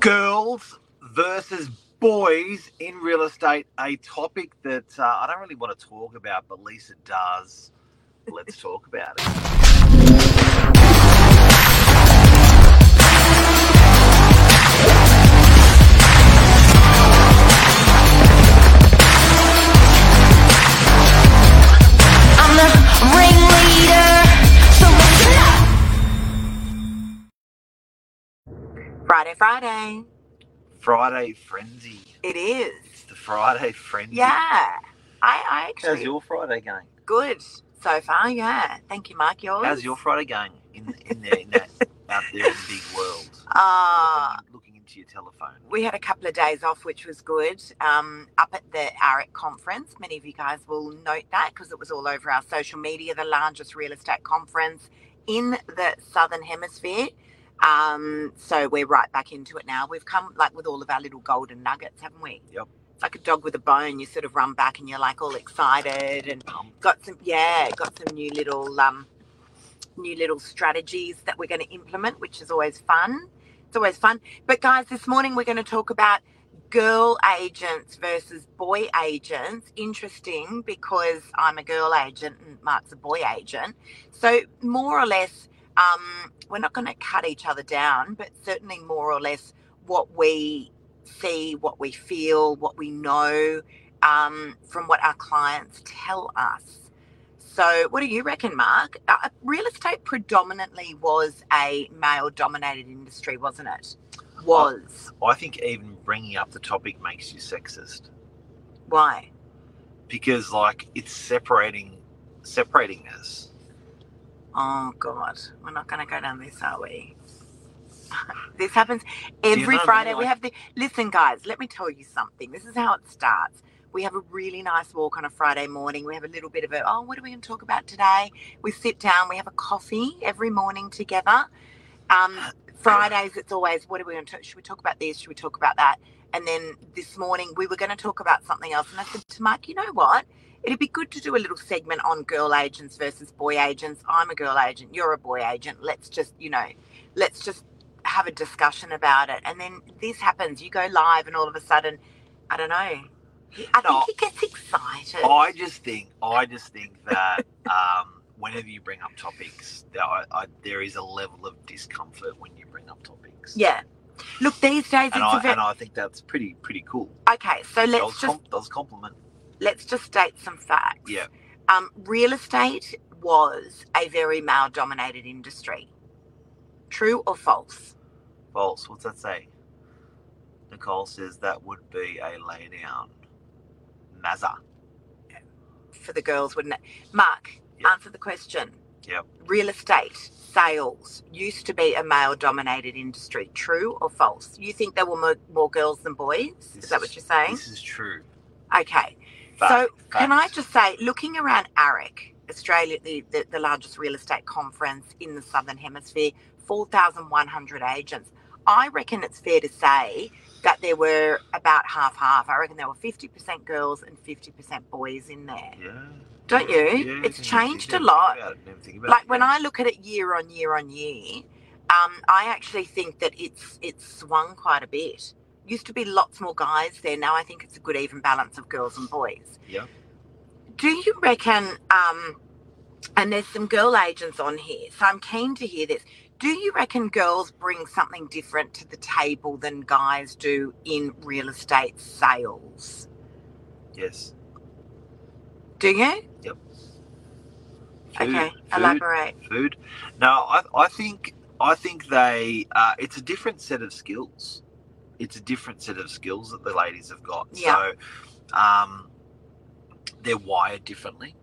girls versus boys in real estate, a topic that uh, I don't really want to talk about, but Lisa does. Let's talk about it. I'm Friday, Friday. Friday frenzy. It is. It's the Friday frenzy. Yeah. I, I How's your Friday going? good so far. Yeah. Thank you, Mark. Yours. How's your Friday going in in there in that out there in the big world? Uh, looking, looking into your telephone. we had a couple of days off, which was good. Um, up at the AREC conference, many of you guys will note that because it was all over our social media, the largest real estate conference in the southern hemisphere. Um, so we're right back into it now. We've come like with all of our little golden nuggets, haven't we? Yep. It's like a dog with a bone. You sort of run back and you're like all excited and got some yeah, got some new little um new little strategies that we're going to implement, which is always fun. It's always fun. But guys, this morning we're going to talk about girl agents versus boy agents. Interesting because I'm a girl agent and Mark's a boy agent. So more or less, um, we're not going to cut each other down, but certainly more or less what we see, what we feel, what we know um, from what our clients tell us. So, what do you reckon, Mark? Uh, real estate predominantly was a male dominated industry, wasn't it? Was. I think even bringing up the topic makes you sexist Why? because like it's separating separating us. Oh, God. We're not going to go down this, are we? this happens you every know, Friday. We have the. Listen, guys, let me tell you something. This is how it starts. We have a really nice walk on a Friday morning. We have a little bit of a, oh, what are we going to talk about today? We sit down, we have a coffee every morning together. Um, Fridays, it's always, what are we going to talk? Should we talk about this? Should we talk about that? And then this morning, we were going to talk about something else. And I said to Mark, you know what? It'd be good to do a little segment on girl agents versus boy agents. I'm a girl agent, you're a boy agent. Let's just, you know, let's just have a discussion about it. And then this happens. You go live, and all of a sudden, I don't know. he- I think he gets excited. I just think I just think that um, whenever you bring up topics, there, I, I, there is a level of discomfort when you bring up topics. yeah. Look, these days And it's I, very and I think that's pretty pretty cool. okay. So let's just com- those compliment. Let's just state some facts. Yeah. Um, real estate was a very male-dominated industry. True or false? False. What's that say? Nicole says that would be a lay down. Mazza. For the girls, wouldn't it? Mark, Yeah. answer the question. Yep. Real estate sales used to be a male-dominated industry. True or false? You think there were more, more girls than boys? This is that what you're saying? This is true. Okay. So can I just say, looking around AREC, Australia, the, the, the largest real estate conference in the Southern Hemisphere, 4,100 agents, I reckon it's fair to say that there were about half half. I reckon there were 50% girls and 50% boys in there. Yeah. Don't you? Yeah, It's changed a lot. about it, never think about Like when. I look at it year on year on year, um, I actually think that it's it's swung quite a bit. Used to be lots more guys there. Now I think it's a good even balance of girls and boys. Yeah. Do you reckon? Um, and there's some girl agents on here, so I'm keen to hear this. Do you reckon girls bring something different to the table than guys do in real estate sales? Yes. Do you? Food, okay, food, elaborate. Food. No, I, I think I think they. Uh, it's a different set of skills. It's a different set of skills that the ladies have got. Yeah. So, um, they're wired differently.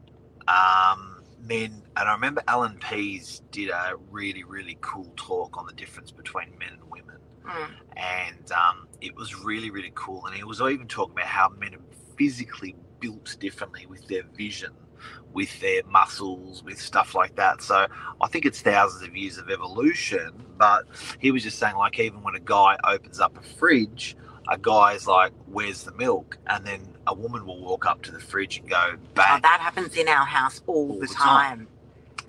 Um, men, and I remember Allan Pease did a really really cool talk on the difference between men and women Mm. and um, it was really really cool and he was even talking about how men are physically built differently with their vision with their muscles with stuff like that so i think it's thousands of years of evolution but he was just saying like even when a guy opens up a fridge a guy's like where's the milk and then a woman will walk up to the fridge and go Oh, bang that happens in our house all, All the the time. time.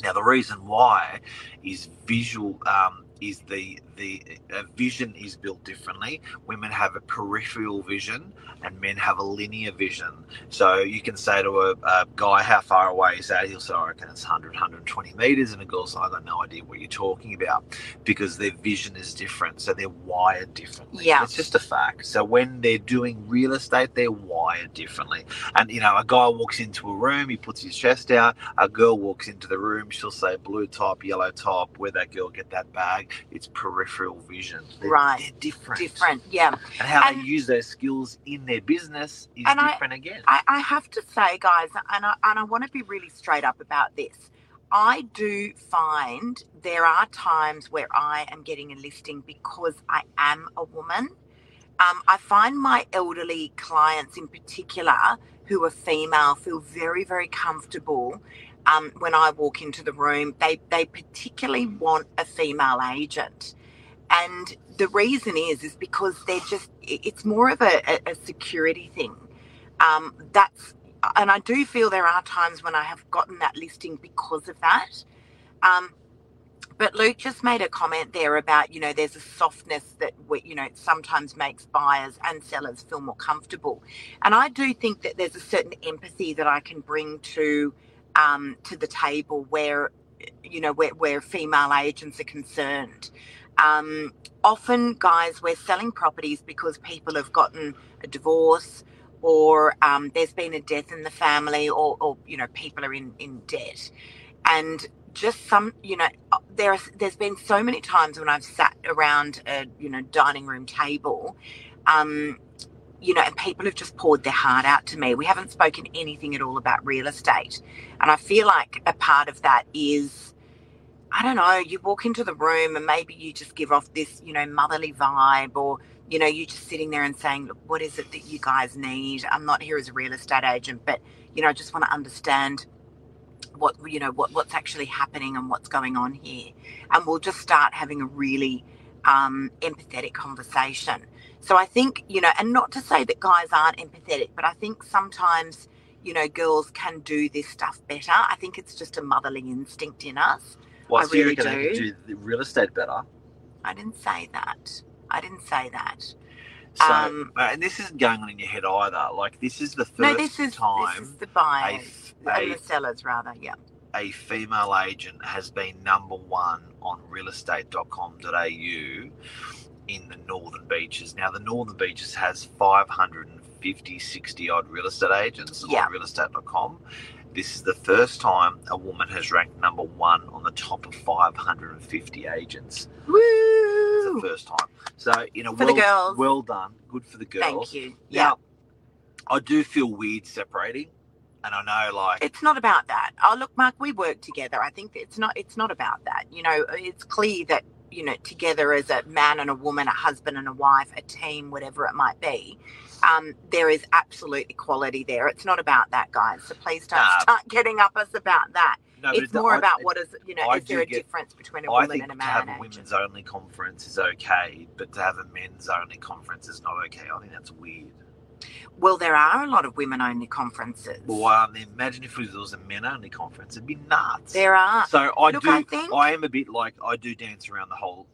Now, the reason why is visual, um, is the the uh, vision is built differently. Women have a peripheral vision, and men have a linear vision. So you can say to a, a guy, "How far away is that?" He'll say, "I reckon it's 100, 120 meters," and a girl's like, "I got no idea what you're talking about," because their vision is different. So they're wired differently. Yeah. it's just a fact. So when they're doing real estate, they're wired differently. And you know, a guy walks into a room, he puts his chest out. A girl walks into the room, she'll say blue top, yellow top. Where that girl get that bag? It's peripheral vision. They're, Right. They're different. Different, yeah. And how And- they use those skills in their business is And I- different again. I, I have to say, guys, and I, and I want to be really straight up about this. I do find there are times where I am getting a listing because I am a woman. Um, I find my elderly clients in particular who are female feel very, very comfortable um, when I walk into the room. They, they particularly want a female agent. And the reason is, is because they're just it's more of a, a, security thing. Um, that's, and I do feel there are times when I have gotten that listing because of that. Um, but Luke just made a comment there about, you know, there's a softness that, we, you know, sometimes makes buyers and sellers feel more comfortable. And I do think that there's a certain empathy that I can bring to, um, to the table where, you know, where, where female agents are concerned. Um, often, guys, we're selling properties because people have gotten a divorce or um, there's been a death in the family or, or you know, people are in, in debt. And just some, you know, there's there's been so many times when I've sat around a you know dining room table, um, you know, and people have just poured their heart out to me. We haven't spoken anything at all about real estate, and I feel like a part of that is, I don't know, you walk into the room and maybe you just give off this you know motherly vibe, or you know, you're just sitting there and saying, look, what is it that you guys need? I'm not here as a real estate agent, but you know, I just want to understand what you know what what's actually happening and what's going on here. And we'll just start having a really um, empathetic conversation. So i think you know and not to say that guys aren't empathetic but i think sometimes you know girls can do this stuff better. I think it's just a motherly instinct in us Well, I so you really reckon they do. do the real estate better. i didn't say that i didn't say that So, Um, uh, and this isn't going on in your head either. Like this is the first no this is time this is the buyers a- and the sellers rather yeah a female agent has been number one on realestate.com.au in the Northern Beaches. Now, the Northern Beaches has 550, 60 odd real estate agents Yeah. on realestate.com. This is the first time a woman has ranked number one on the top of 550 agents. Woo! It's the first time. So, you know, For the well, girls. well done. Good for the girls. thank you yeah I do feel weird separating. And I know, like, it's not about that. Oh, look, Mark, we work together. I think it's not. It's not about that. You know, it's clear that you know together as a man and a woman, a husband and a wife, a team, whatever it might be. Um, there is absolute equality there. It's not about that, guys. So please don't Nah. start getting up us about that. no, it's more I- about what is, you know, I is there a get- difference between a I woman think and a man? to have a women's only conference is okay, but to have a men's only conference is not okay. I think that's weird. Well, there are a lot of women only conferences. Well, there? Imagine if there was a men only conference, it'd be nuts. There are. So I Look, do. I think- I am a bit like I do dance around the whole.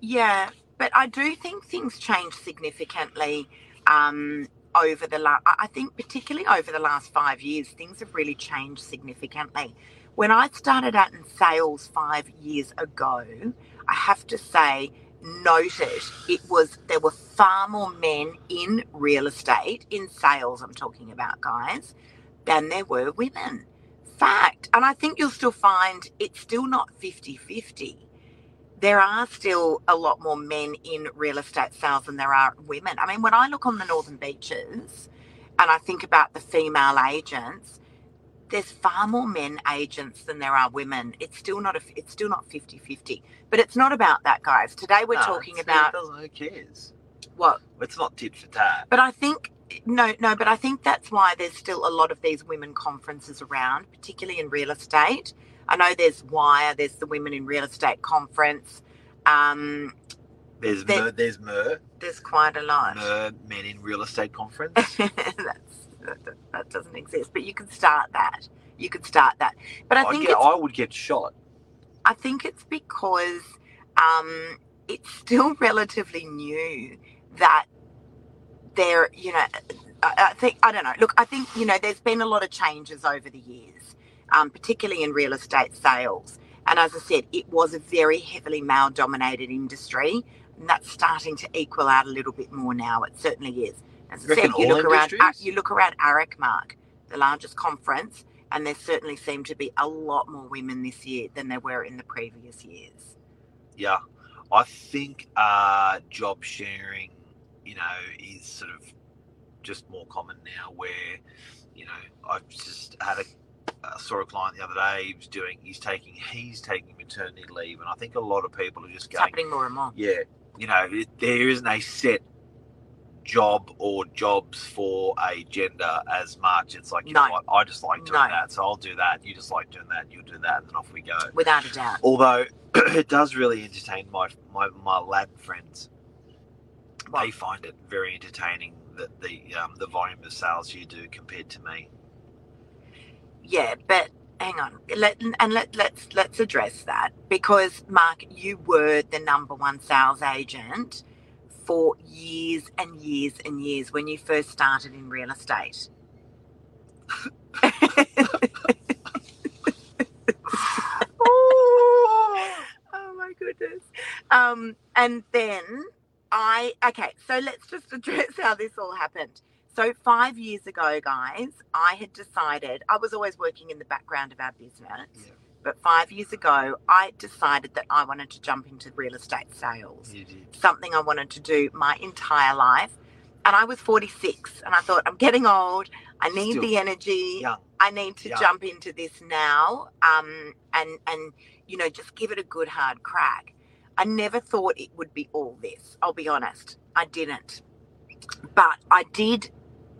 Yeah, but I do think things change significantly um, over the last. I think particularly over the last five years, things have really changed significantly. When I started out in sales five years ago, I have to say, noted it was there were far more men in real estate in sales. I'm talking about guys than there were women. Fact, and I think you'll still find it's still not 50 50 there are still a lot more men in real estate sales than there are women. I mean, when I look on the Northern Beaches and I think about the female agents, there's far more men agents than there are women. It's still not a, it's still not 50-50. But it's not about that, guys. Today we're No, talking about who cares? what It's not tit for tat. but I think no, no, but I think that's why there's still a lot of these women conferences around, particularly in real estate. I know there's Wire, there's the Women in Real Estate Conference. Um, There's there- mer, there's mer, there's quite a lot. mer men in real estate conference. that's, that, that- doesn't exist, but you could start that. You could start that. But I I think get, I would get shot. I think it's because um, it's still relatively new that there, you know, I, I think, I don't know. Look, I think, you know, there's been a lot of changes over the years, um, particularly in real estate sales. And as I said, it was a very heavily male dominated industry. And that's starting to equal out a little bit more now. It certainly is. As I said, you look around, uh, you look around AREC, Mark, the largest conference, and there certainly seem to be a lot more women this year than there were in the previous years. Yeah, I think uh, job sharing, you know, is sort of just more common now. Where, you know, I've just had a I saw a client the other day. He was doing, he's taking, he's taking maternity leave, and I think a lot of people are just It's happening more and more. yeah, you know, it, there isn't a set job or jobs for a gender as much. It's like, you know No. what, I just like doing No. that, so I'll do that. You just like doing that, you'll do that, and then off we go. Without a doubt. Although it does really entertain my my, my lad friends. They find it very entertaining that the um, the volume of sales you do compared to me. Yeah, but hang on. Let, and let, let's let's address that because Mark, you were the number one sales agent for years and years and years when you first started in real estate. oh my goodness. Um, and then I okay, so let's just address how this all happened. So five years ago, guys, I had decided I was always working in the background of our business. Yeah. But five years ago, I decided that I wanted to jump into real estate sales, something I wanted to do my entire life. And I was 46, and I thought, I'm getting old. I need Still the energy. Young. I need to jump into this now, um, and and you know just give it a good hard crack. I never thought it would be all this. I'll be honest, I didn't. But I did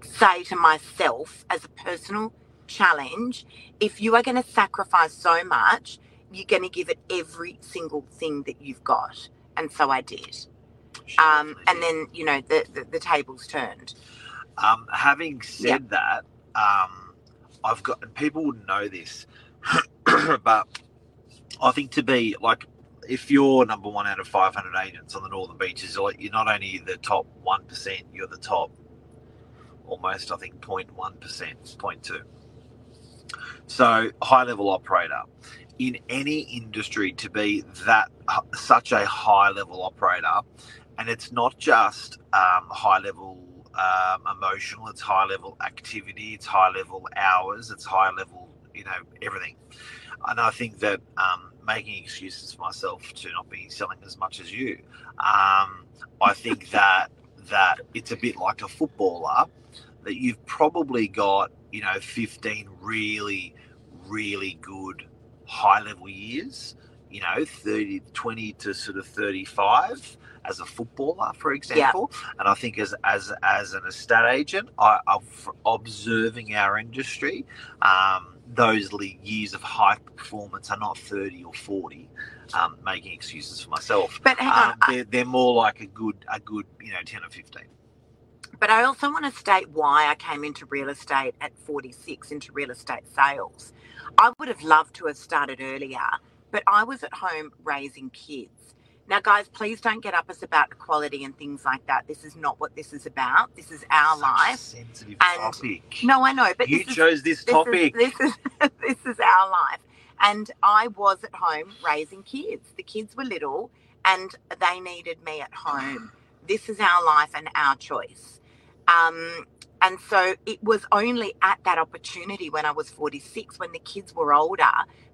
say to myself as a personal challenge, if you are going to sacrifice so much, you're going to give it every single thing that you've got. And so I did. She Um, and then you know the, the the tables turned. Um, having said Yeah. that, um, I've got and people wouldn't know this, but I think to be like, if you're number one out of 500 agents on the northern beaches, you're, not only the top one percent, you're the top almost I think 0.1 percent, 0.2. So high level operator in any industry to be that such a high level operator, and it's not just um, high level um, emotional, it's high level activity, it's high level hours, it's high level, you know, everything. And I think that um, making excuses for myself to not be selling as much as you, um, I think that that it's a bit like a footballer that you've probably got, you know, 15 really, really good high level years, you know, 30, 20 to sort of 35 as a footballer, for example. And I think as as as an estate agent, I, of observing our industry, um, those years of high performance are not 30 or 40. Um, making excuses for myself. But hang on, Um, they're, they're more like a good a good you know 10 or 15. But I also want to state why I came into real estate at 46 into real estate sales. I would have loved to have started earlier, but I was at home raising kids. Now, guys, please don't get up us about equality and things like that. This is not what this is about. This is our Such a life. sensitive And- topic. No, I know, but you this chose this this topic. Is, this is this is our life. And I was at home raising kids. The kids were little and they needed me at home. This is our life and our choice. Um, and so it was only at that opportunity when I was 46, when the kids were older,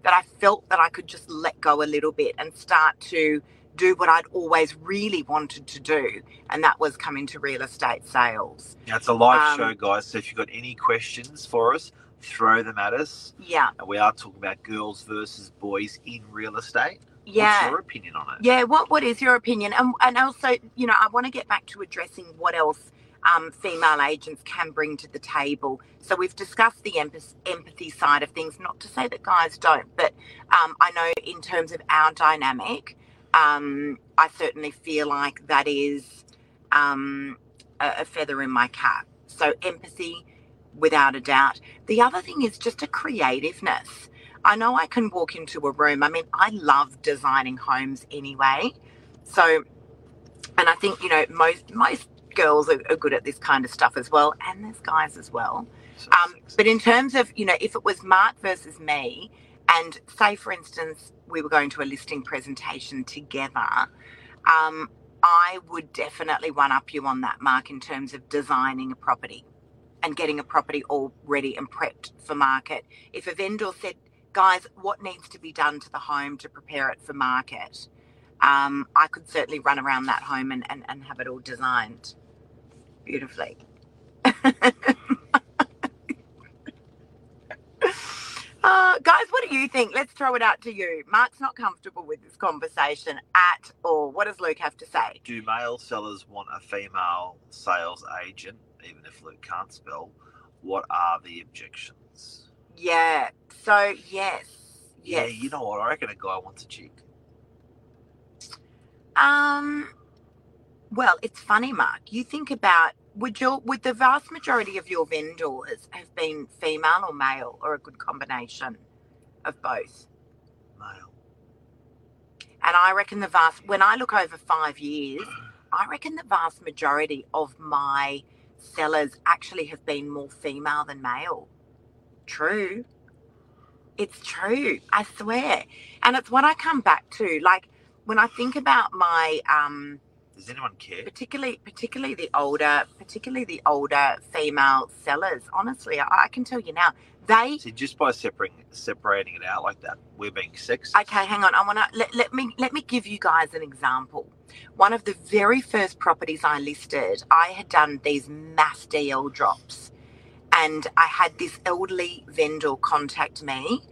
that I felt that I could just let go a little bit and start to do what I'd always really wanted to do. And that was come into real estate sales. Now, it's a live Um, show, guys. So if you've got any questions for us, throw them at us. Yeah. And we are talking about girls versus boys in real estate. Yeah. What's your opinion on it? Yeah, what what is your opinion? And and also, you know, I want to get back to addressing what else um, female agents can bring to the table. So we've discussed the empath- empathy side of things. Not to say that guys don't, but um, I know in terms of our dynamic, um, I certainly feel like that is um, a, a feather in my cap. So empathy, without a doubt. The other thing is just a creativeness. I know I can walk into a room. I mean, I love designing homes anyway. So, and I think you know most most girls are, are good at this kind of stuff as well, and there's guys as well. Um, but in terms of, you know, if it was Mark versus me, and say, for instance, we were going to a listing presentation together, um, I would definitely one up you on that, Mark, in terms of designing a property and getting a property all ready and prepped for market. If a vendor said, guys, what needs to be done to the home to prepare it for market? Um, I could certainly run around that home and, and, and have it all designed beautifully. Uh, guys, what do you think? Let's throw it out to you. Mark's not comfortable with this conversation at all. What does Luke have to say? do male sellers want a female sales agent, even if Luke can't spell? What are the objections? Yeah. So yes, Yeah, yes. you know what? I reckon a guy wants a chick. Um. Well, it's funny, Mark. You think about would your would the vast majority of your vendors have been female or male, or a good combination of both? Male. And I reckon the vast when I look over five years, I reckon the vast majority of my sellers actually have been more female than male. True. It's true. I swear. And it's what I come back to. Like when I think about my um Does anyone care? particularly particularly the older particularly the older female sellers, honestly, I, I can tell you now, they See, just by separating separating it out like that, we're being sexist. Okay, hang on. I want to let, let me let me give you guys an example. One of the very first properties I listed, I had done these mass DL drops, and I had this elderly vendor contact me,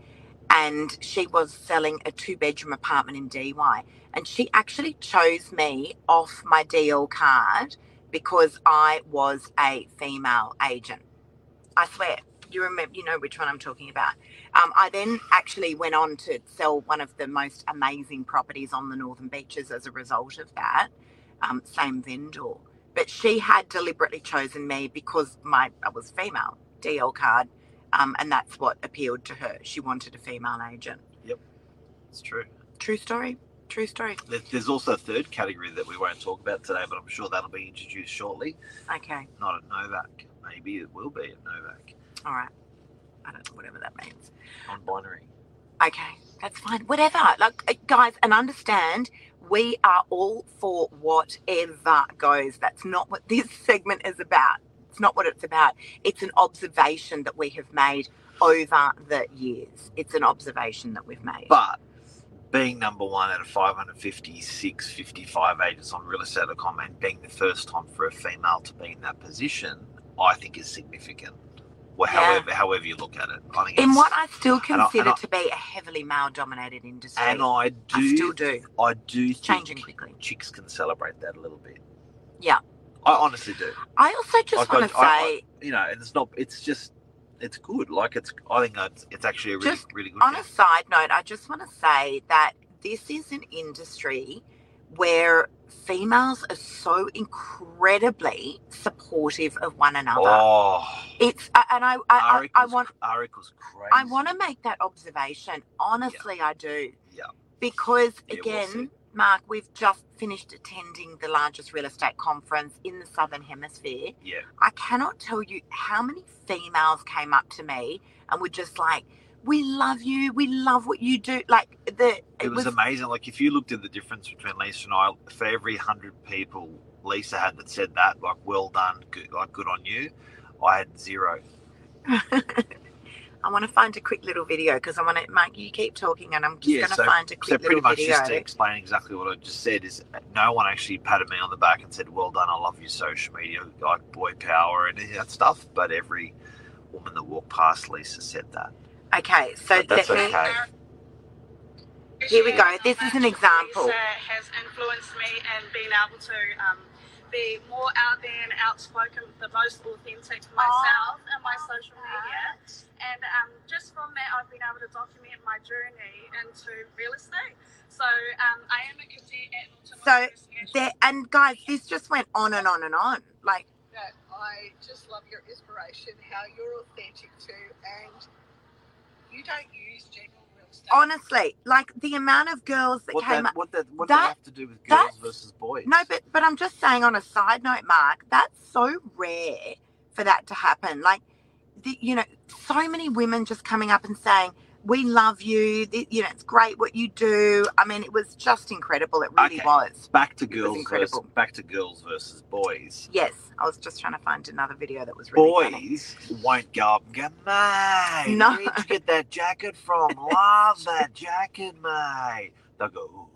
and she was selling a two bedroom apartment in DY, and she actually chose me off my DL card because I was a female agent. I swear. You remember, you know which one I'm talking about. Um, I then actually went on to sell one of the most amazing properties on the Northern Beaches as a result of that. Um, same vendor, but she had deliberately chosen me because my I was female DL card, um, and that's what appealed to her. She wanted a female agent. Yep, it's true. True story. True story. There's also a third category that we won't talk about today, but I'm sure that'll be introduced shortly. Okay. Not at Novak. Maybe it will be at Novak. All right. I don't know whatever that means. On binary. Okay, that's fine. Whatever. Like, uh, guys, and understand we are all for whatever goes. That's not what this segment is about. It's not what it's about. It's an observation that we have made over the years. It's an observation that we've made. But being number one out of 556, 55 agents on real realestate.com and being the first time for a female to be in that position, I think is significant. Well, Yeah. however, however you look at it, I think in what I still and I- and consider to be a heavily male-dominated industry, and I do, I still do. I do think changing quickly. chicks can celebrate that a little bit. Yeah. I honestly do. I also just want to I- I- say, You know, it's not. It's just. It's good. Like it's. I think it's. It's actually a really, Just really good. on thing. a side note, I just want to say that this is an industry where females are so incredibly supportive of one another. Oh, It's uh, and I I, I, I want crazy. I want to make that observation. Honestly, I do Yeah. because Yeah, we'll again. Mark, we've just finished attending the largest real estate conference in the southern hemisphere. Yeah. I cannot tell you how many females came up to me and were just like, "We love you. We love what you do." Like the It was amazing. Like if you looked at the difference between Lisa and I, for every hundred people Lisa had that said that, like well done, good, like good on you, I had zero. I want to find a quick little video because I want to, Mark. You keep talking, and I'm just Yeah, going to so- find a quick So quick pretty much just to explain exactly what I just said is no one actually patted me on the back and said, "Well done, I love your social media, like boy power and that stuff." But every woman that walked past Lisa said that. Okay, so But that's let me. okay. Here we go. This is an example. Lisa has influenced me and being able to um, be more out there and outspoken, the most authentic myself and my social media. And um, just from that, I've been able to document my journey into real estate. So um, I am a cadet at So, Automotive There and guys, this just went on and on and on. Like, that I just love your inspiration, how you're authentic too, and you don't use general real Thursday. honestly, like the amount of girls that What came that, up. what that, what that- that have to do with girls versus boys? No, but but I'm just saying on a side note, Mark, that's so rare for that to happen. Like, the, you know, so many women just coming up and saying, "We love you." You know, it's great what you do. I mean, it was just incredible. It really Okay. was. back to girls versus back to girls versus boys. Yes, I was just trying to find another video that was really funny. Boys won't go up and go, mate. No. Where'd you get that jacket from? Love that jacket, mate. They'll go, ooh.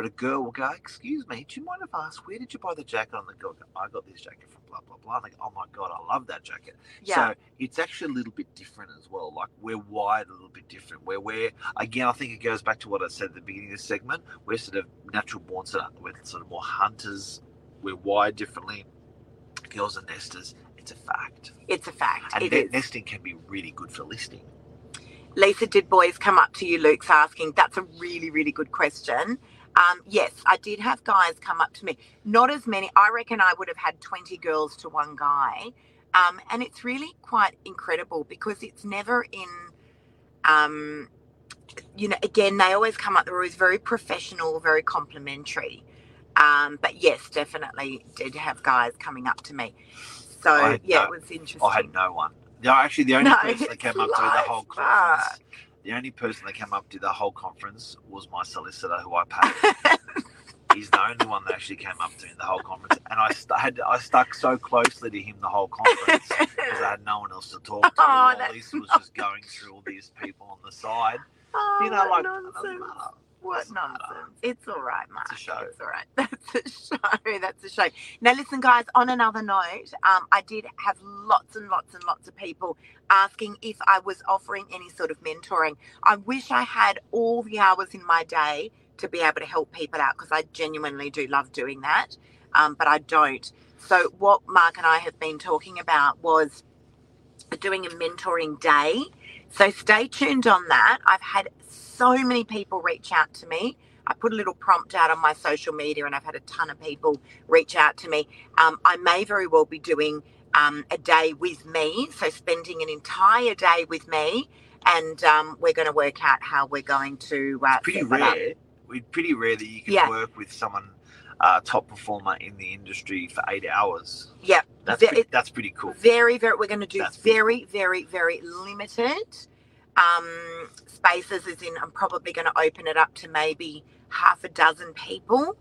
But a girl will go, excuse me, do you mind if I ask, where did you buy the jacket? And the girl go, I got this jacket from blah, blah, blah. And they go, oh my God, I love that jacket. Yeah, So it's actually a little bit different as well. Like we're wired a little bit different. Where we're again, I think it goes back to what I said at the beginning of this segment. We're sort of natural born, sort of, we're sort of more hunters. We're wired differently. Girls are nesters. It's a fact. it's a fact. And nesting can be really good for listing. Lisa, did boys come up to you? Luke's asking. That's a really, really good question. Um, yes, I did have guys come up to me. Not as many. I reckon I would have had 20 girls to one guy. Um, and it's really quite incredible because it's never in, um, you know, again, they always come up, they're always very professional, very complimentary. Um, but yes, definitely did have guys coming up to me. So, I yeah, it was interesting. I had no one. No, actually, the only No, person that came up to the whole fuck. The only person that came up to the whole conference was my solicitor, who I paid. He's the only one that actually came up to me the whole conference, and I st- had I stuck so closely to him the whole conference because I had no one else to talk to. Oh, while that's Lisa was just going through all these people on the side. Oh, You know, like it doesn't nonsense. matter. What nonsense. It's all right, Mark. It's a show. It's all right. That's a show. That's a show. Now, listen, guys, on another note, um, I did have lots and lots and lots of people asking if I was offering any sort of mentoring. I wish I had all the hours in my day to be able to help people out because I genuinely do love doing that, um, but I don't. So, what Mark and I have been talking about was doing a mentoring day. So stay tuned on that. I've had so many people reach out to me. I put a little prompt out on my social media and I've had a ton of people reach out to me. Um, I may very well be doing um, a day with me, so spending an entire day with me, and um, we're going to work out how we're going to. Uh, Pretty set that up. rare. It's pretty rare that you can Yeah. work with someone, uh, top performer in the industry for eight hours. Yeah, That's pretty, that's pretty cool. Very, very. We're going to do That's very, very, very limited um, spaces. As in, I'm probably going to open it up to maybe half a dozen people,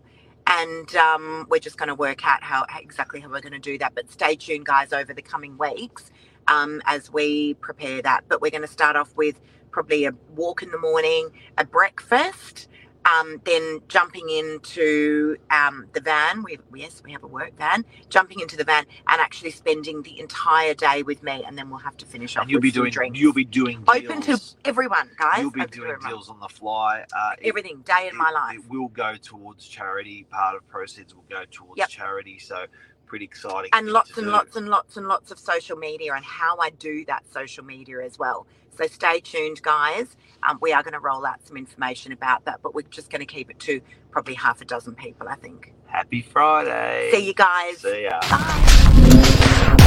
and um, we're just going to work out how how- exactly how we're going to do that. But stay tuned, guys, over the coming weeks um, as we prepare that. But we're going to start off with probably a walk in the morning, a breakfast. Um, then jumping into um, the van, we yes we have a work van. Jumping into the van and actually spending the entire day with me, and then we'll have to finish off. And you'll be doing drinks. you'll be doing deals. open to everyone, guys. You'll be open doing deals on the fly. Uh, it- Everything, day in my life. It will go towards charity. Part of proceeds will go towards Yep. charity. So pretty exciting. and lots and do. lots and lots and lots of social media and how I do that social media as well. So stay tuned, guys. Um, we are going to roll out some information about that, but we're just going to keep it to probably half a dozen people, I think. Happy Friday. See you guys. See ya. Bye.